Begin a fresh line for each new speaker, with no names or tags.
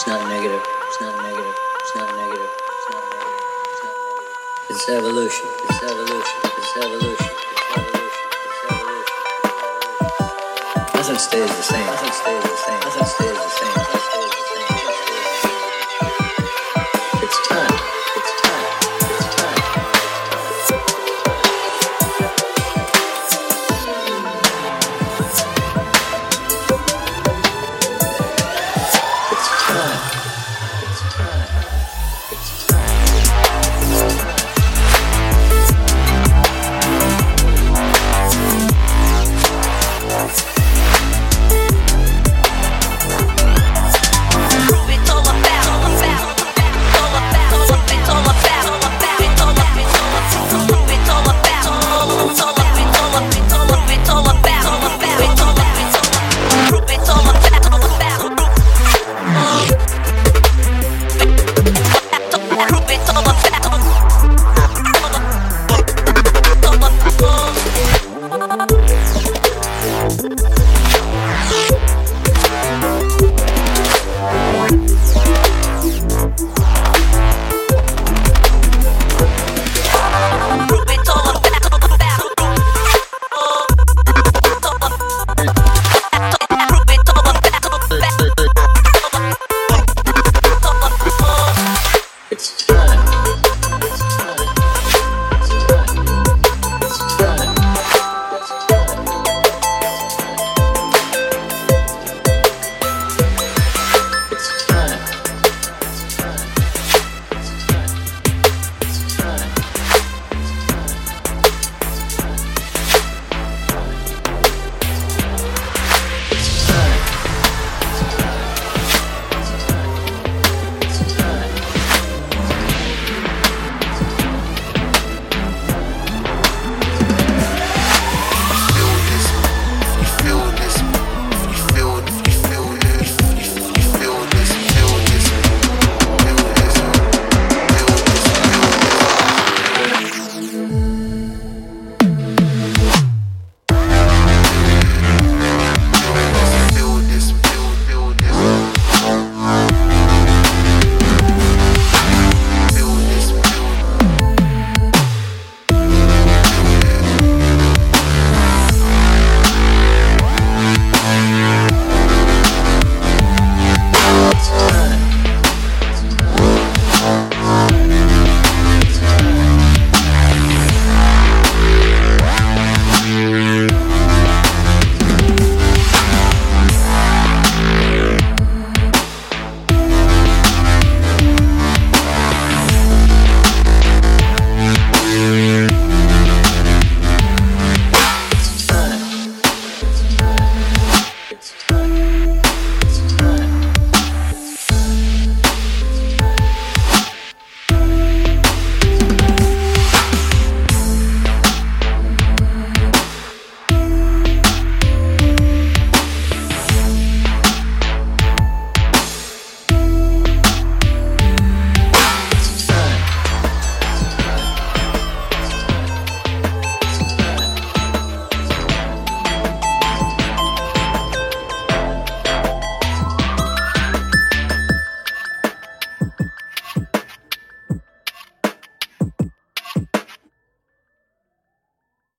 It's not negative. It's not negative. It's not negative. It's not negative. It's not negative. It's evolution. It's evolution. It's evolution. It's evolution. It's evolution. Nothing stays the same. Nothing stays the same. Nothing stays